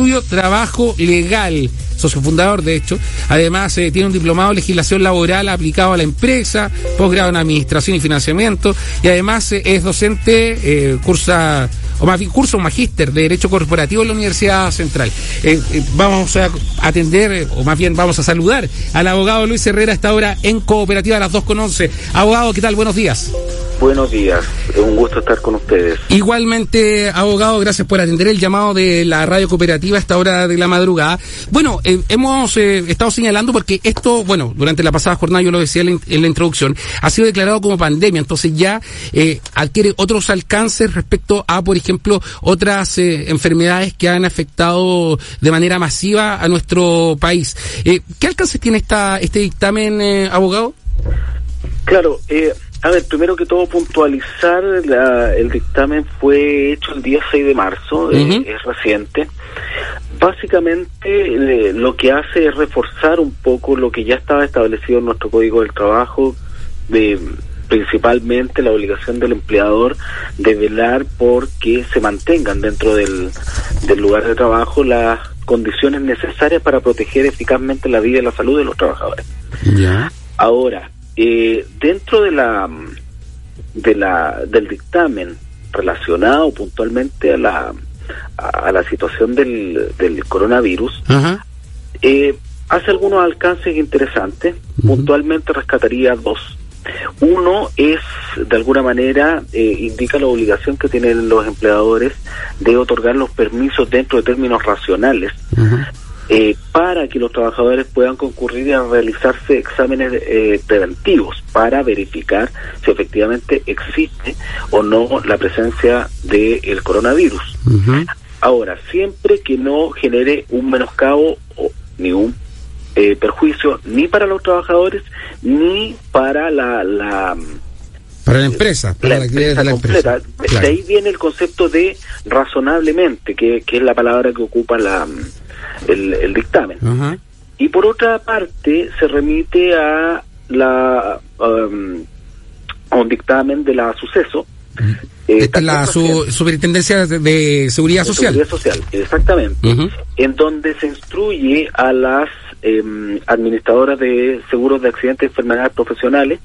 Estudio Trabajo Legal, socio fundador de hecho. Además, eh, tiene un diplomado en legislación laboral aplicado a la empresa, posgrado en administración y financiamiento, y además eh, es docente, eh, cursa, o más bien curso magíster de Derecho Corporativo en la Universidad Central. vamos a atender, o más bien vamos a saludar al abogado Luis Herrera a esta hora en Cooperativa a las 2 con 11. Abogado, ¿qué tal? Buenos días. Buenos días, es un gusto estar con ustedes. Igualmente, abogado, gracias por atender el llamado de la radio cooperativa a esta hora de la madrugada. Bueno, eh, hemos eh, estado señalando porque esto, bueno, durante la pasada jornada, yo lo decía en, la introducción, ha sido declarado como pandemia, entonces ya eh, adquiere otros alcances respecto a, por ejemplo, otras enfermedades que han afectado de manera masiva a nuestro país. ¿Qué alcances tiene esta, este dictamen, abogado? Claro, eh a ver, primero que todo puntualizar, el dictamen fue hecho el día 6 de marzo, eh, es reciente. Básicamente eh, lo que hace es reforzar un poco lo que ya estaba establecido en nuestro Código del Trabajo, de principalmente la obligación del empleador de velar por que se mantengan dentro del, del lugar de trabajo las condiciones necesarias para proteger eficazmente la vida y la salud de los trabajadores. Ya. Ahora, eh, dentro de la, de la del dictamen relacionado puntualmente a la a, la situación del, del coronavirus, eh, hace algunos alcances interesantes. Puntualmente rescataría dos. Uno es, de alguna manera, eh, indica la obligación que tienen los empleadores de otorgar los permisos dentro de términos racionales. Eh, para que los trabajadores puedan concurrir a realizarse exámenes eh, preventivos para verificar si efectivamente existe o no la presencia del coronavirus. Ahora, siempre que no genere un menoscabo o ni un eh, perjuicio ni para los trabajadores ni para la, la para la empresa, para la, actividad de la empresa. De ahí viene el concepto de razonablemente, que, que es la palabra que ocupa la, el, dictamen. Y por otra parte, se remite a la um, a un dictamen de la suceso. Eh, Esta es la Superintendencia de, Seguridad Social. Seguridad Social, exactamente. En donde se instruye a las em, administradoras de seguros de accidentes y enfermedades profesionales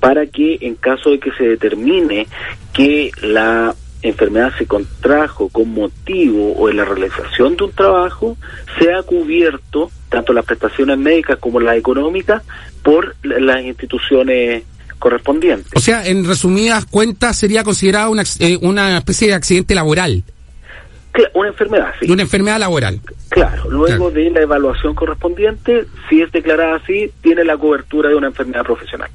para que en caso de que se determine que la enfermedad se contrajo con motivo o en la realización de un trabajo, sea cubierto tanto las prestaciones médicas como las económicas por las instituciones correspondientes. O sea, en resumidas cuentas, sería considerada una, eh, una especie de accidente laboral. Una enfermedad, sí. Una enfermedad laboral. Claro, luego de la evaluación correspondiente, si es declarada así, tiene la cobertura de una enfermedad profesional.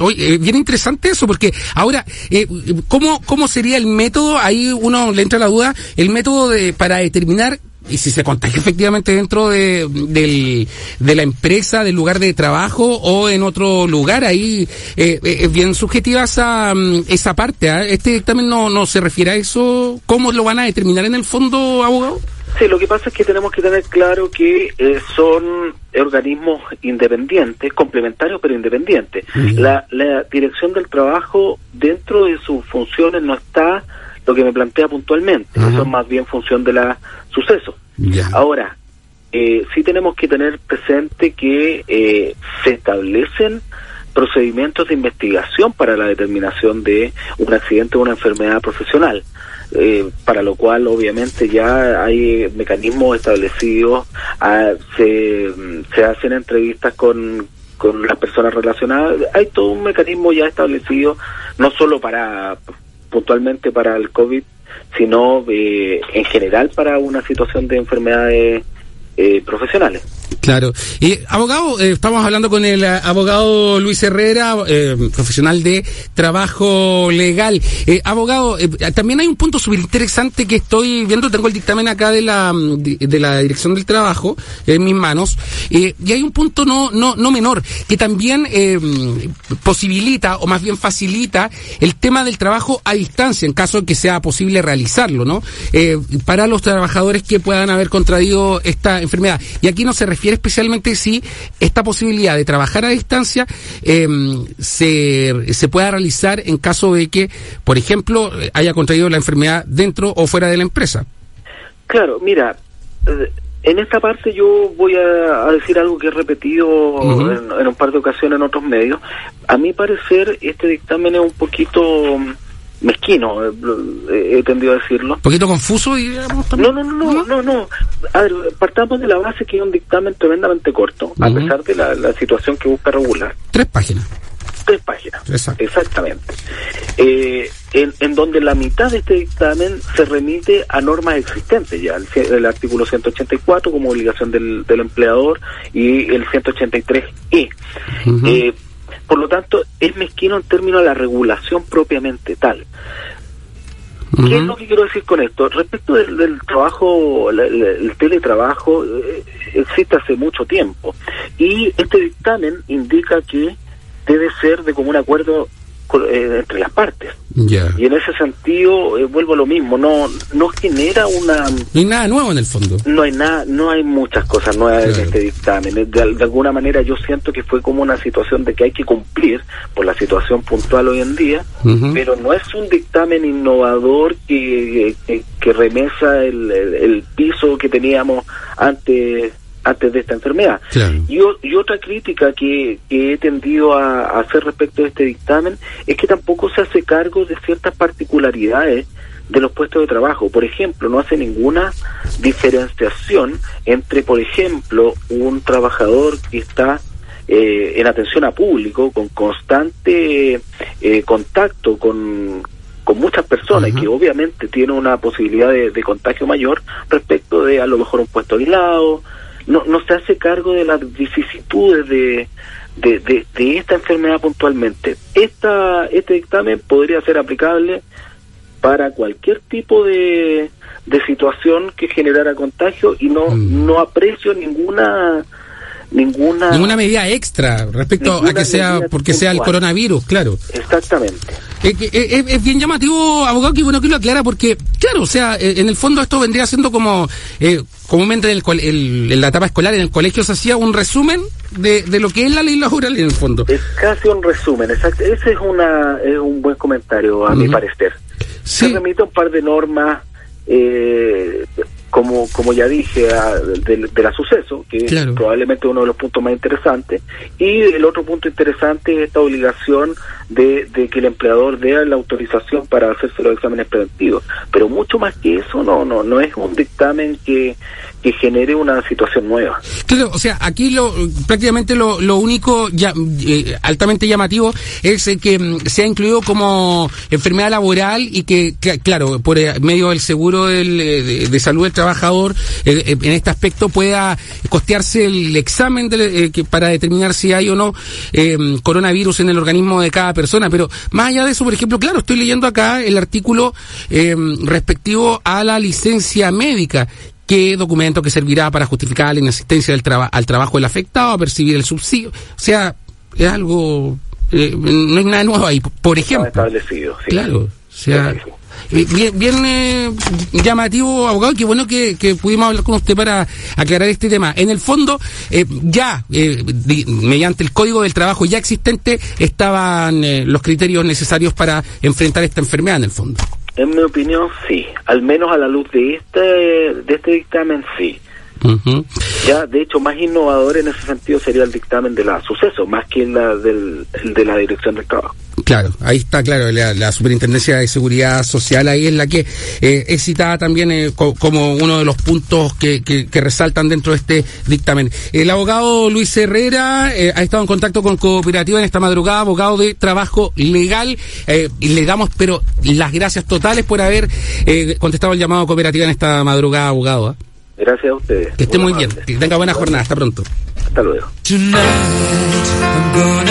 Oye, eh, bien interesante eso, porque ahora, eh, ¿cómo, ¿cómo sería el método? Ahí uno le entra la duda, el método de, para determinar y si se contagia efectivamente dentro de, del, de la empresa, del lugar de trabajo o en otro lugar, ahí eh, eh es bien subjetiva esa, mm, esa parte. ¿ah? Este dictamen no, no se refiere a eso. ¿Cómo lo van a determinar en el fondo, abogado? Sí, lo que pasa es que tenemos que tener claro que eh, son organismos independientes, complementarios pero independientes. la, la dirección del trabajo dentro de sus funciones no está lo que me plantea puntualmente, eso es más bien función de la suceso. Ahora, eh, sí tenemos que tener presente que eh, se establecen procedimientos de investigación para la determinación de un accidente o una enfermedad profesional. Eh, para lo cual obviamente ya hay mecanismos establecidos, ah, se, se hacen entrevistas con, con las personas relacionadas, hay todo un mecanismo ya establecido, no solo para puntualmente para el COVID, sino eh, en general para una situación de enfermedades eh, profesionales. Claro. Y abogado, eh, estamos hablando con el eh, abogado Luis Herrera, eh, profesional de trabajo legal. abogado, también hay un punto súper interesante que estoy viendo, tengo el dictamen acá de la, de, la Dirección del Trabajo en mis manos, y hay un punto no, no, no menor, que también posibilita, o más bien facilita, el tema del trabajo a distancia, en caso que sea posible realizarlo, ¿no? para los trabajadores que puedan haber contraído esta enfermedad. Y aquí no se refiere especialmente si esta posibilidad de trabajar a distancia eh, se, se pueda realizar en caso de que, por ejemplo, haya contraído la enfermedad dentro o fuera de la empresa. Claro, mira, eh, en esta parte yo voy a, decir algo que he repetido en, un par de ocasiones en otros medios. A mi parecer, este dictamen es un poquito mezquino, eh, he tendido a decirlo. ¿Un poquito confuso, digamos? No, no, no, no, no, A ver, partamos de la base que es un dictamen tremendamente corto, a pesar de la, situación que busca regular. Tres páginas. Tres páginas, exactamente. Eh, en, donde la mitad de este dictamen se remite a normas existentes ya, el, artículo 184 como obligación del, del empleador y el 183E. eh, por lo tanto, es mezquino en términos de la regulación propiamente tal. ¿Qué es lo que quiero decir con esto? Respecto del, trabajo, el, teletrabajo, eh, existe hace mucho tiempo. Y este dictamen indica que debe ser de común acuerdo entre las partes. Y en ese sentido, eh, vuelvo a lo mismo, no no genera una... No hay nada nuevo en el fondo. No hay nada, no hay muchas cosas nuevas en este dictamen. De, alguna manera yo siento que fue como una situación de que hay que cumplir por la situación puntual hoy en día, pero no es un dictamen innovador que, que, remesa el, el piso que teníamos antes antes de esta enfermedad. Y, y, otra crítica que, he tendido a, hacer respecto de este dictamen es que tampoco se hace cargo de ciertas particularidades de los puestos de trabajo. Por ejemplo, no hace ninguna diferenciación entre, por ejemplo, un trabajador que está eh, en atención a público, con constante eh, contacto con, con muchas personas y que obviamente tiene una posibilidad de, de, contagio mayor respecto de a lo mejor un puesto aislado, no, no se hace cargo de las vicisitudes de, de, de, esta enfermedad puntualmente. Esta, este dictamen podría ser aplicable para cualquier tipo de, de situación que generara contagio y no, mm. no aprecio ninguna ninguna ninguna medida extra respecto a que sea porque sea el coronavirus, claro. Exactamente. Es, bien llamativo, abogado, que bueno que lo aclara, porque, claro, o sea, eh, en el fondo esto vendría siendo como, eh, comúnmente en, el, en la etapa escolar, en el colegio se hacía un resumen de, de lo que es la ley laboral en el fondo. Es casi un resumen, exacto. Ese es, una, es un buen comentario, a mi parecer. Se remite un par de normas eh, como, como ya dije, del, del suceso, que es probablemente uno de los puntos más interesantes, y el otro punto interesante es esta obligación de, de que el empleador dé la autorización para hacerse los exámenes preventivos. Pero mucho más que eso, no, no, no es un dictamen que, que genere una situación nueva. Claro, o sea, aquí lo prácticamente lo, lo único ya, eh, altamente llamativo es que mm, se ha incluido como enfermedad laboral y que, claro, por eh, medio del seguro del, eh, de, salud del trabajador, en este aspecto pueda costearse el examen que, para determinar si hay o no coronavirus en el organismo de cada persona. Pero más allá de eso, por ejemplo, claro, estoy leyendo acá el artículo respectivo a la licencia médica qué documento que servirá para justificar la inasistencia del al trabajo del afectado, a percibir el subsidio. O sea, es algo, eh, no hay nada nuevo ahí. Por ejemplo. establecido, sí. Claro, o sea, eh, bien, bien eh, llamativo, abogado, qué bueno que, pudimos hablar con usted para aclarar este tema. En el fondo, ya, mediante el Código del Trabajo ya existente, estaban los criterios necesarios para enfrentar esta enfermedad, en el fondo. En mi opinión, sí. Al menos a la luz de este, de este dictamen, sí. Ya, de hecho, más innovador en ese sentido sería el dictamen de la suceso, más que la del, de la Dirección del Trabajo. Claro, ahí está, claro, la, Superintendencia de Seguridad Social ahí es la que eh, es citada también eh, como uno de los puntos que, que, resaltan dentro de este dictamen. El abogado Luis Herrera eh, ha estado en contacto con Cooperativa en esta madrugada, abogado de trabajo legal, y le damos pero las gracias totales por haber contestado el llamado Cooperativa en esta madrugada, abogado. Gracias a ustedes. Que esté muy bien. Que tenga buena jornada. Hasta pronto. Hasta luego.